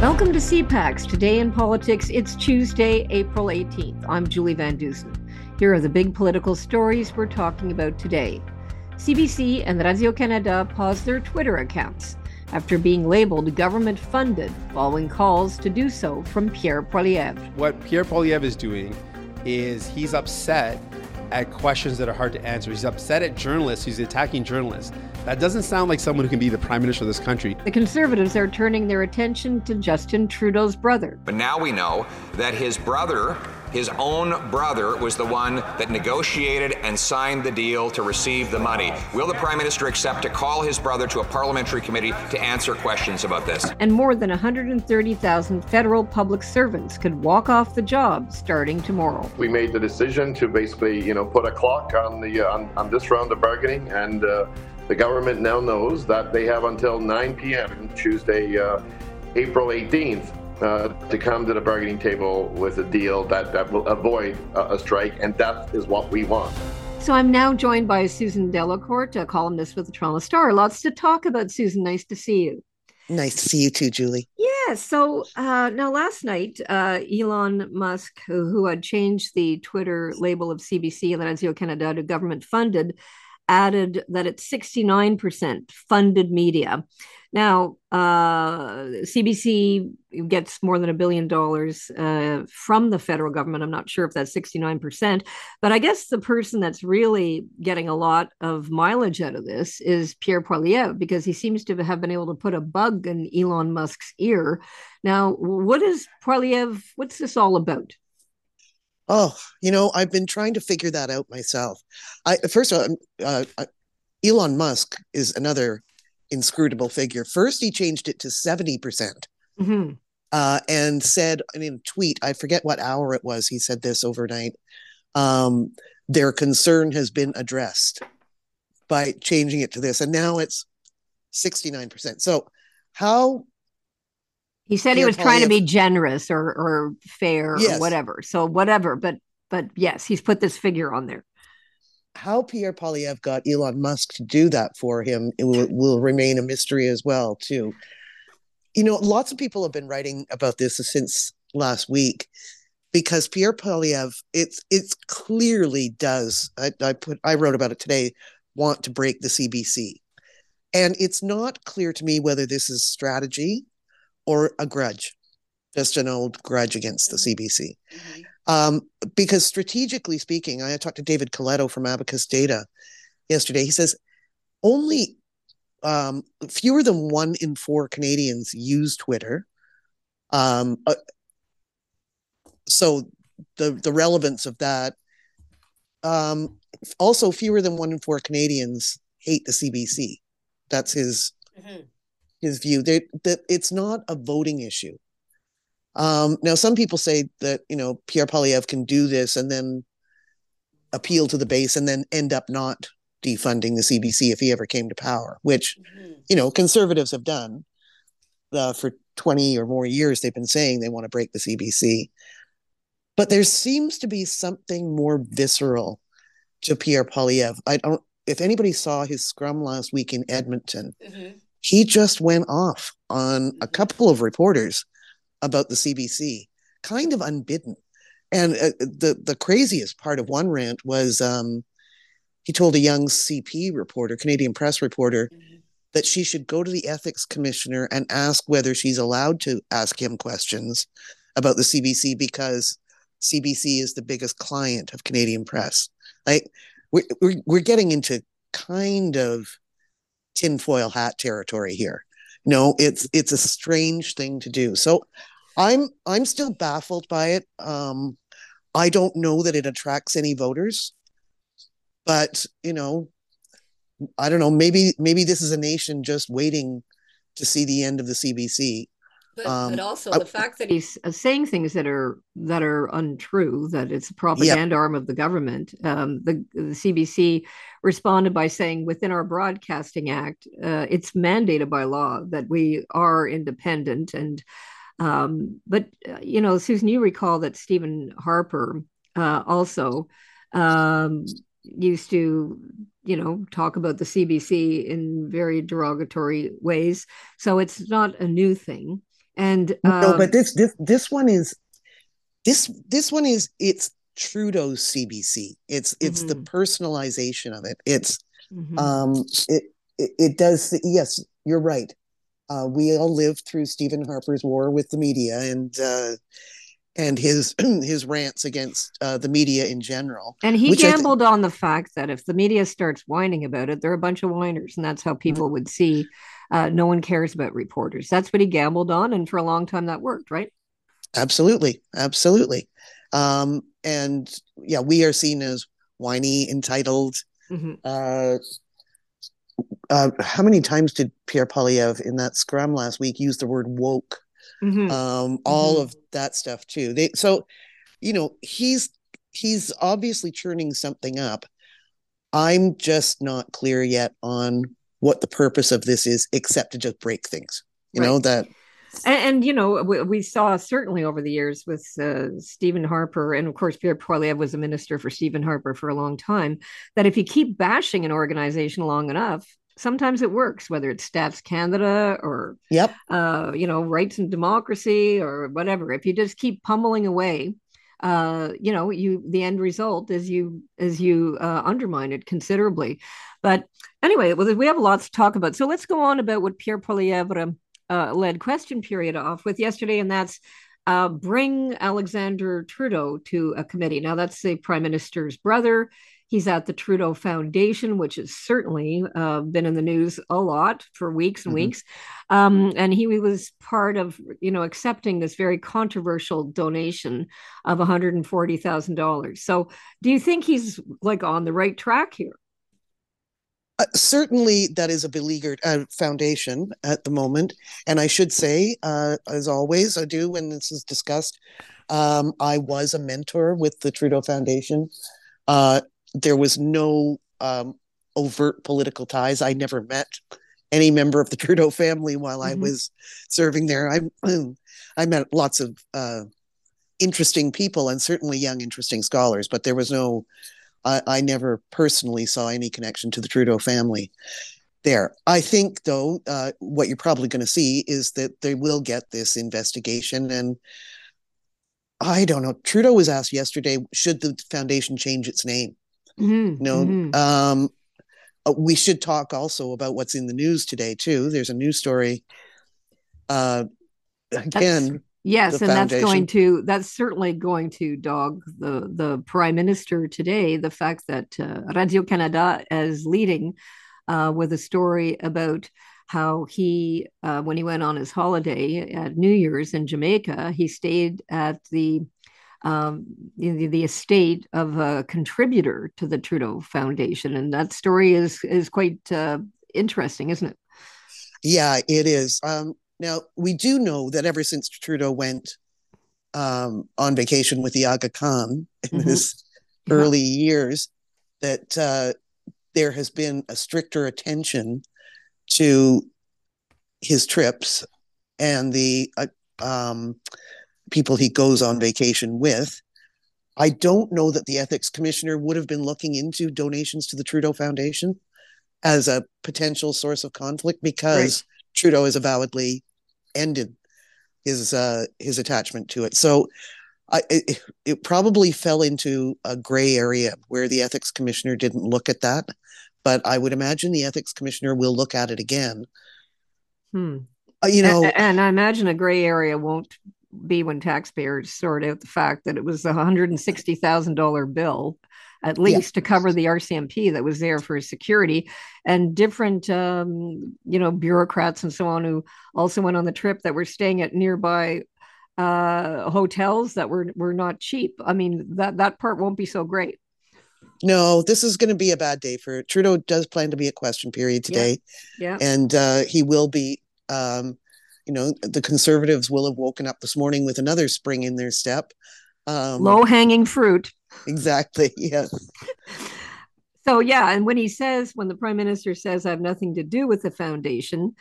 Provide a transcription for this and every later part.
Welcome to CPAC. Today in politics, it's Tuesday, April 18th. I'm Julie Van Dusen. Here are the big political stories we're talking about today. CBC and Radio Canada paused their Twitter accounts after being labeled government funded following calls to do so from Pierre Poilievre. What Pierre Poilievre is doing is he's upset at questions that are hard to answer. He's upset at journalists, he's attacking journalists. That doesn't sound like someone who can be the prime minister of this country. The Conservatives are turning their attention to Justin Trudeau's brother. But now we know that his brother, his own brother, was the one that negotiated and signed the deal to receive the money. Will the prime minister accept to call his brother to a parliamentary committee to answer questions about this? And more than 130,000 federal public servants could walk off the job starting tomorrow. We made the decision to basically, you know, put a clock on the uh, on, on this round of bargaining and. Uh, the government now knows that they have until 9 p.m. Tuesday, uh, April 18th, uh, to come to the bargaining table with a deal that, that will avoid a, a strike, and that is what we want. So I'm now joined by Susan Delacourt, a columnist with the Toronto Star. Lots to talk about, Susan. Nice to see you. Nice to see you too, Julie. Yeah. So uh, now, last night, uh, Elon Musk, who, who, had changed the Twitter label of CBC and Radio Canada to government funded, added that it's 69% funded media. Now, uh, CBC gets more than a billion dollars uh, from the federal government. I'm not sure if that's 69%, but I guess the person that's really getting a lot of mileage out of this is Pierre Poilievre because he seems to have been able to put a bug in Elon Musk's ear. Now, what is Poilievre? What's this all about? Oh, you know, I've been trying to figure that out myself. I first of all, uh, Elon Musk is another inscrutable figure. First, he changed it to seventy percent, mm-hmm. uh, and said in a tweet, I forget what hour it was. He said this overnight. Um, their concern has been addressed by changing it to this, and now it's sixty nine percent. So, how he said he was trying to be generous or or fair yes. or whatever. So whatever, but but yes, he's put this figure on there. How Pierre Poilievre got Elon Musk to do that for him will, will remain a mystery as well, too. You know, lots of people have been writing about this since last week because Pierre Poilievre, it's it's clearly does. I, I put I wrote about it today. Want to break the CBC, and it's not clear to me whether this is strategy or a grudge, just an old grudge against the CBC. Mm-hmm. Um, because strategically speaking, I talked to David Coletto from Abacus Data yesterday. He says only um, fewer than one in four Canadians use Twitter. Um, uh, so the the relevance of that. Um, also, fewer than one in four Canadians hate the CBC. That's his mm-hmm his view that that it's not a voting issue. Um, now, some people say that you know Pierre Poilievre can do this and then appeal to the base and then end up not defunding the CBC if he ever came to power, which mm-hmm. you know conservatives have done uh, for twenty or more years. They've been saying they want to break the CBC, but there seems to be something more visceral to Pierre Poilievre. I don't. If anybody saw his scrum last week in Edmonton, mm-hmm he just went off on a couple of reporters about the CBC, kind of unbidden. And uh, the the craziest part of one rant was um, he told a young CP reporter, Canadian Press reporter, mm-hmm. that she should go to the ethics commissioner and ask whether she's allowed to ask him questions about the CBC because CBC is the biggest client of Canadian Press. Like we're we're, we're getting into kind of tinfoil hat territory here. No, it's it's a strange thing to do. So I'm I'm still baffled by it. Um, I don't know that it attracts any voters, but you know, I don't know. Maybe maybe this is a nation just waiting to see the end of the CBC but, um, but also I, the fact that he's uh, saying things that are that are untrue, that it's a propaganda arm of the government. Um, the, the, CBC responded by saying, within our Broadcasting Act, uh, it's mandated by law that we are independent. And um, but uh, you know, Susan, you recall that Stephen Harper uh, also um, used to you know talk about the CBC in very derogatory ways. So it's not a new thing. And um, no, but this this this one is this this one is it's Trudeau's CBC. It's it's mm-hmm. the personalization of it. It's mm-hmm. um it, it, it does yes, you're right. Uh, we all lived through Stephen Harper's war with the media and uh, and his his rants against uh, the media in general. And he gambled th- on the fact that if the media starts whining about it, they're a bunch of whiners, and that's how people mm-hmm. would see. Uh, no one cares about reporters. That's what he gambled on, and for a long time that worked, right? Absolutely, absolutely. Um, and yeah, we are seen as whiny, entitled. Mm-hmm. Uh, uh, how many times did Pierre Poilievre in that scrum last week use the word woke? Mm-hmm. um, all mm-hmm. of that stuff too. They so, you know, he's he's obviously churning something up. I'm just not clear yet on what the purpose of this is, except to just break things. You right. know that. And, and, you know, we, we, saw certainly over the years with uh, Stephen Harper, and of course, Pierre Poilievre was a minister for Stephen Harper for a long time, that if you keep bashing an organization long enough, sometimes it works, whether it's Stats Canada or yep, uh, you know, rights and democracy or whatever. If you just keep pummeling away, uh, you know, you the end result is you as you uh, undermine it considerably. But anyway, well, we have lots to talk about. So let's go on about what Pierre Poilievre uh, led question period off with yesterday, and that's uh, bring Alexander Trudeau to a committee. Now, that's the prime minister's brother. He's at the Trudeau Foundation, which has certainly uh, been in the news a lot for weeks and mm-hmm. weeks. Um, and he was part of, you know, accepting this very controversial donation of $140,000. So, do you think he's like on the right track here? Uh, certainly, that is a beleaguered uh, foundation at the moment. And I should say, uh, as always, I do when this is discussed, um, I was a mentor with the Trudeau Foundation. There was no um, overt political ties. I never met any member of the Trudeau family while mm-hmm. I was serving there. I I met lots of uh, interesting people and certainly young, interesting scholars, but there was no. I, I never personally saw any connection to the Trudeau family there. I think, though, uh, what you're probably going to see is that they will get this investigation. And I don't know. Trudeau was asked yesterday should the foundation change its name? Mm-hmm. You know, mm-hmm. um, uh, we should talk also about what's in the news today too. There's a news story. Uh, again, that's, yes, and that's going to that's certainly going to dog the the prime minister today. The fact that uh, Radio Canada is leading uh, with a story about how he, uh, when he went on his holiday at New Year's in Jamaica, he stayed at the um, the, the, estate of a contributor to the Trudeau Foundation, and that story is is quite uh, interesting, isn't it? Yeah, it is. Um, now we do know that ever since Trudeau went um, on vacation with the Aga Khan in mm-hmm. his yeah. early years, that uh, there has been a stricter attention to his trips and the uh, um, people he goes on vacation with. I don't know that the ethics commissioner would have been looking into donations to the Trudeau Foundation as a potential source of conflict because right. Trudeau has avowedly ended his uh, his attachment to it. So I, it, it probably fell into a gray area where the ethics commissioner didn't look at that, but I would imagine the ethics commissioner will look at it again. Hmm. Uh, you know, and, and I imagine a gray area won't be when taxpayers sort out the fact that it was a hundred and sixty thousand dollar bill at least yeah. to cover the RCMP that was there for security and different um, you know bureaucrats and so on who also went on the trip that were staying at nearby uh, hotels that were were not cheap. I mean that that part won't be so great. No, this is going to be a bad day for Trudeau. Does plan to be a question period today, yeah, yeah. and uh, he will be um, you know the conservatives will have woken up this morning with another spring in their step um, low hanging fruit. Exactly yes so yeah and when he says when the prime minister says i have nothing to do with the foundation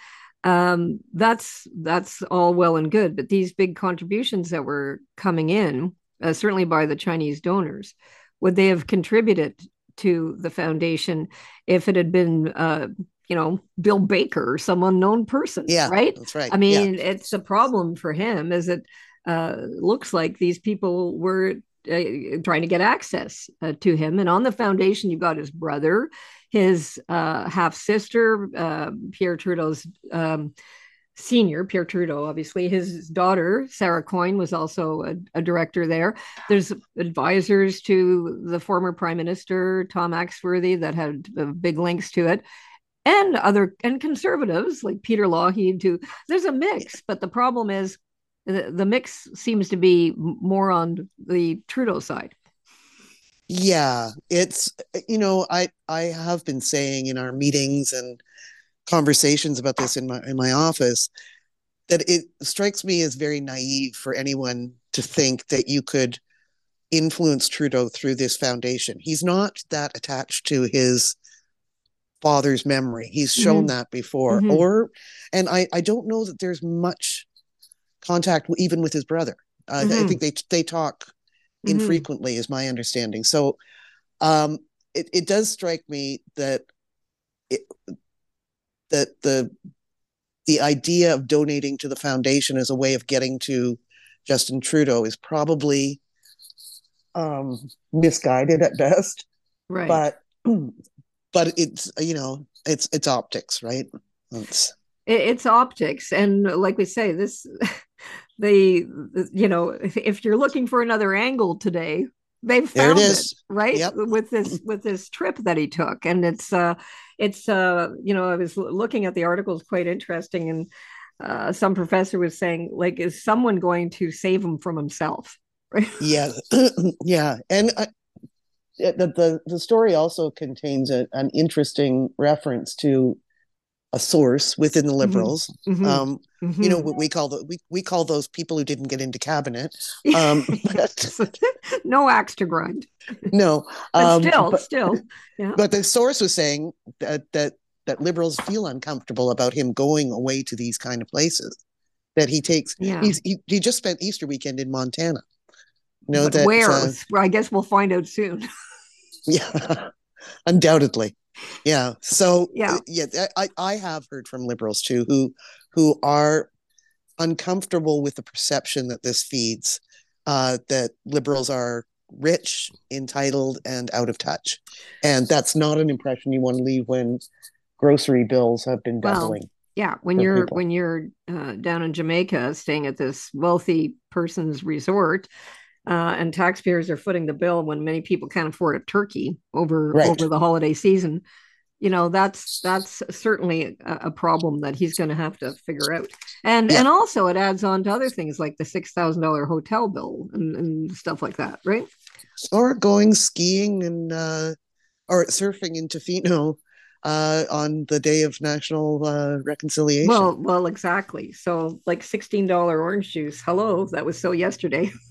um, that's that's all well and good but these big contributions that were coming in uh, certainly by the chinese donors would they have contributed to the foundation if it had been uh, you know Bill Baker or some unknown person. Yeah, right. That's right. I mean, yeah. it's a problem for him. Is it uh, looks like these people were uh, trying to get access uh, to him, and on the foundation you've got his brother, his uh, half sister, uh, Pierre Trudeau's. Um, senior, Pierre Trudeau, obviously. His daughter, Sarah Coyne, was also a, a, director there. There's advisors to the former prime minister, Tom Axworthy, that had uh, big links to it. And other and conservatives like Peter Lougheed too. There's a mix, but the problem is the, the mix seems to be more on the Trudeau side. Yeah, it's you know I I have been saying in our meetings and conversations about this in my in my office that it strikes me as very naive for anyone to think that you could influence Trudeau through this foundation. He's not that attached to his father's memory. He's shown mm-hmm. that before. Mm-hmm. Or and I I don't know that there's much contact even with his brother. Uh, mm-hmm. I think they they talk mm-hmm. infrequently is my understanding. So um it, it does strike me that it, that the the idea of donating to the foundation as a way of getting to Justin Trudeau is probably um, misguided at best. Right. But but it's you know it's it's optics, right? It's it's optics, and like we say, this the you know if, if you're looking for another angle today, they've found it, it, right? Yep. with this with this trip that he took. And it's uh it's uh you know i was looking at the articles quite interesting. And uh some professor was saying like is someone going to save him from himself? Right yeah. Yeah. And I, the, the the story also contains a, an interesting reference to a source within the mm-hmm. liberals. Mm-hmm. Um, mm-hmm. You know what we call the we, we call those people who didn't get into cabinet. Um, but, no axe to grind. No, um, but still, but, still, yeah. But the source was saying that that that liberals feel uncomfortable about him going away to these kind of places. That he takes. Yeah. He's, he he just spent Easter weekend in Montana. You know that, where? Uh, I guess we'll find out soon. yeah, undoubtedly. Yeah. So yeah. yeah i i have heard from liberals too who who are uncomfortable with the perception that this feeds uh that liberals are rich entitled and out of touch. And that's not an impression you want to leave when grocery bills have been doubling well, yeah when you're people. when you're uh, down in jamaica staying at this wealthy person's resort uh, and taxpayers are footing the bill when many people can't afford a turkey over right. over the holiday season you know that's that's certainly a, a problem that he's going to have to figure out and yeah. and also it adds on to other things like the $6000 hotel bill and, and stuff like that right or going skiing and uh or surfing in Tofino uh, on the day of national uh, reconciliation. Well, well, exactly. So, like sixteen dollar orange juice. Hello, that was so yesterday.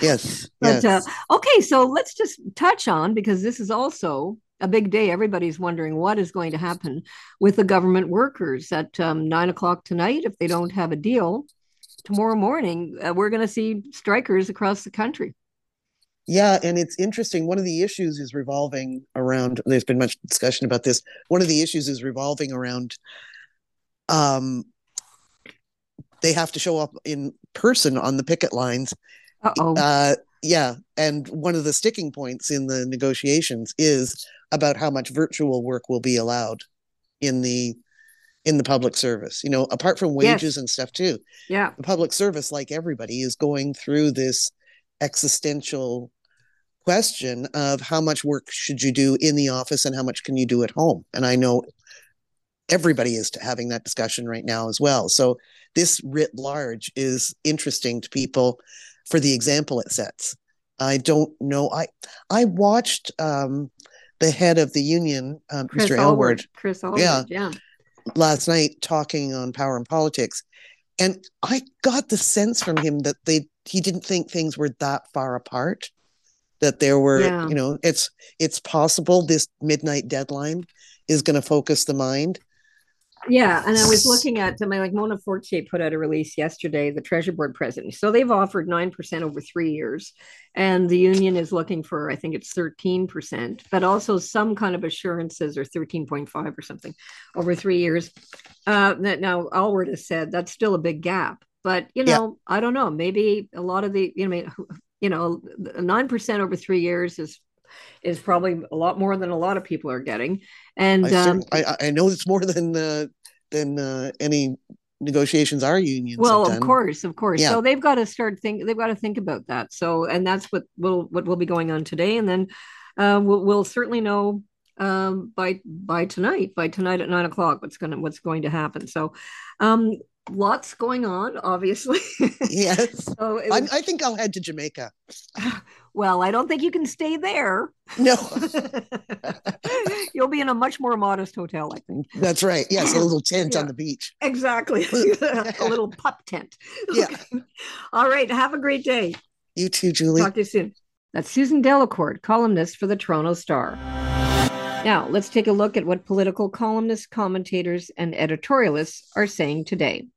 Yes. but yes. Uh, okay, so let's just touch on because this is also a big day. Everybody's wondering what is going to happen with the government workers at um, nine o'clock tonight if they don't have a deal. Tomorrow morning, uh, we're going to see strikers across the country. Yeah, and it's interesting. One of the issues is revolving around. There's been much discussion about this. One of the issues is revolving around. Um, they have to show up in person on the picket lines uh-oh. Uh, yeah. And one of the sticking points in the negotiations is about how much virtual work will be allowed in the in the public service you know apart from wages yes. and stuff too yeah the public service like everybody is going through this existential question of how much work should you do in the office and how much can you do at home and i know everybody is having that discussion right now as well so this writ large is interesting to people for the example it sets. I don't know. I I watched um, the head of the union, um, Mr. Chris Aylward, yeah, yeah, last night talking on Power and Politics, and I got the sense from him that they he didn't think things were that far apart. That there were, yeah. you know, it's it's possible this midnight deadline is going to focus the mind. Yeah, and I was looking at my like Mona Fortier put out a release yesterday, the Treasury Board president. So they've offered nine percent over three years, and the union is looking for I think it's thirteen percent, but also some kind of assurances or thirteen point five or something over three years. Uh, that now Aylward has said that's still a big gap, but you know yeah. I don't know. Maybe a lot of the you know you know nine percent over three years is is probably a lot more than a lot of people are getting. And I, um, I, I know it's more than uh, than uh, any negotiations our unions. Well, of course, of course. Yeah. So they've got to start think. They've got to think about that. So, and that's what will what will be going on today, and then uh, we'll, we'll certainly know um, by by tonight. By tonight at nine o'clock, what's gonna what's going to happen. So, um, lots going on, obviously. yes. so was, I, I, think I'll head to Jamaica. Well, I don't think you can stay there. No. You'll be in a much more modest hotel, I think. That's right. Yes, a little tent yeah, on the beach. Exactly. a little pup tent. Yeah. All right. Have a great day. You too, Julie. Talk to you soon. That's Susan Delacourt, columnist for the Toronto Star. Now, let's take a look at what political columnists, commentators, and editorialists are saying today.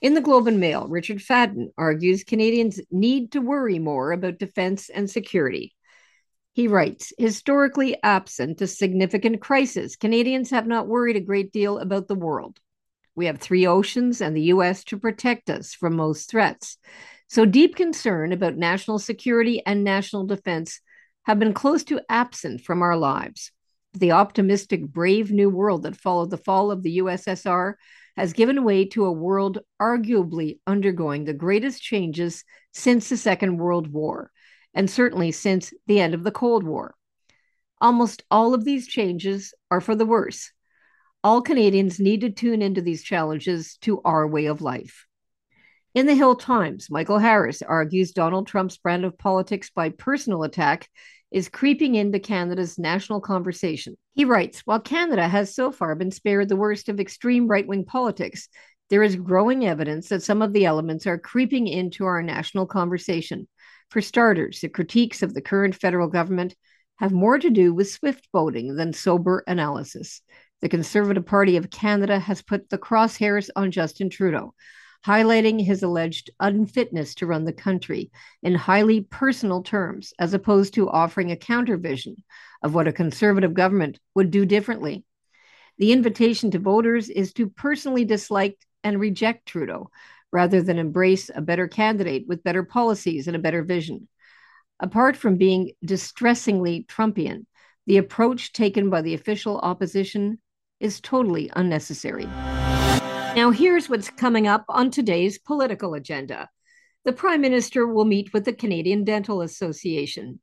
In the Globe and Mail, Richard Fadden argues Canadians need to worry more about defense and security. He writes Historically absent a significant crisis, Canadians have not worried a great deal about the world. We have three oceans and the U.S. to protect us from most threats. So, deep concern about national security and national defense have been close to absent from our lives. The optimistic, brave new world that followed the fall of the USSR has given way to a world arguably undergoing the greatest changes since the Second World War, and certainly since the end of the Cold War. Almost all of these changes are for the worse. All Canadians need to tune into these challenges to our way of life. In the Hill Times, Michael Harris argues Donald Trump's brand of politics by personal attack is creeping into Canada's national conversation. He writes While Canada has so far been spared the worst of extreme right wing politics, there is growing evidence that some of the elements are creeping into our national conversation. For starters, the critiques of the current federal government have more to do with swift boating than sober analysis. The Conservative Party of Canada has put the crosshairs on Justin Trudeau, highlighting his alleged unfitness to run the country in highly personal terms, as opposed to offering a counter vision of what a conservative government would do differently. The invitation to voters is to personally dislike and reject Trudeau rather than embrace a better candidate with better policies and a better vision. Apart from being distressingly Trumpian, the approach taken by the official opposition is totally unnecessary. Now, here's what's coming up on today's political agenda. The Prime Minister will meet with the Canadian Dental Association.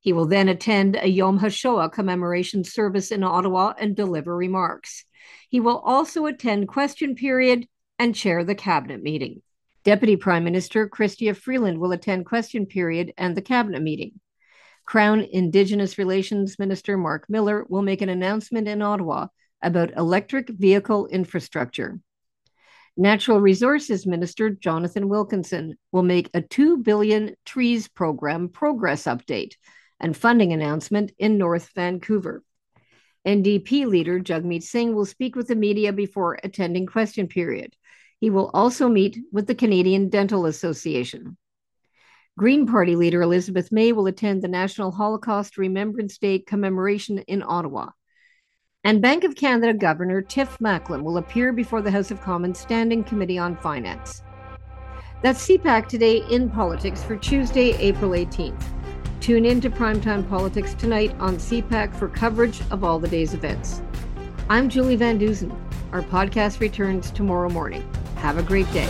He will then attend a Yom HaShoah commemoration service in Ottawa and deliver remarks. He will also attend question period and chair the cabinet meeting. Deputy Prime Minister Chrystia Freeland will attend question period and the cabinet meeting. Crown Indigenous Relations Minister Mark Miller will make an announcement in Ottawa about electric vehicle infrastructure. Natural Resources Minister Jonathan Wilkinson will make a 2 billion trees program progress update and funding announcement in North Vancouver. NDP leader Jagmeet Singh will speak with the media before attending question period. He will also meet with the Canadian Dental Association. Green Party leader Elizabeth May will attend the National Holocaust Remembrance Day commemoration in Ottawa. And Bank of Canada Governor Tiff Macklem will appear before the House of Commons Standing Committee on Finance. That's CPAC Today in Politics for Tuesday, April 18th. Tune in to Primetime Politics tonight on CPAC for coverage of all the day's events. I'm Julie Van Dusen. Our podcast returns tomorrow morning. Have a great day.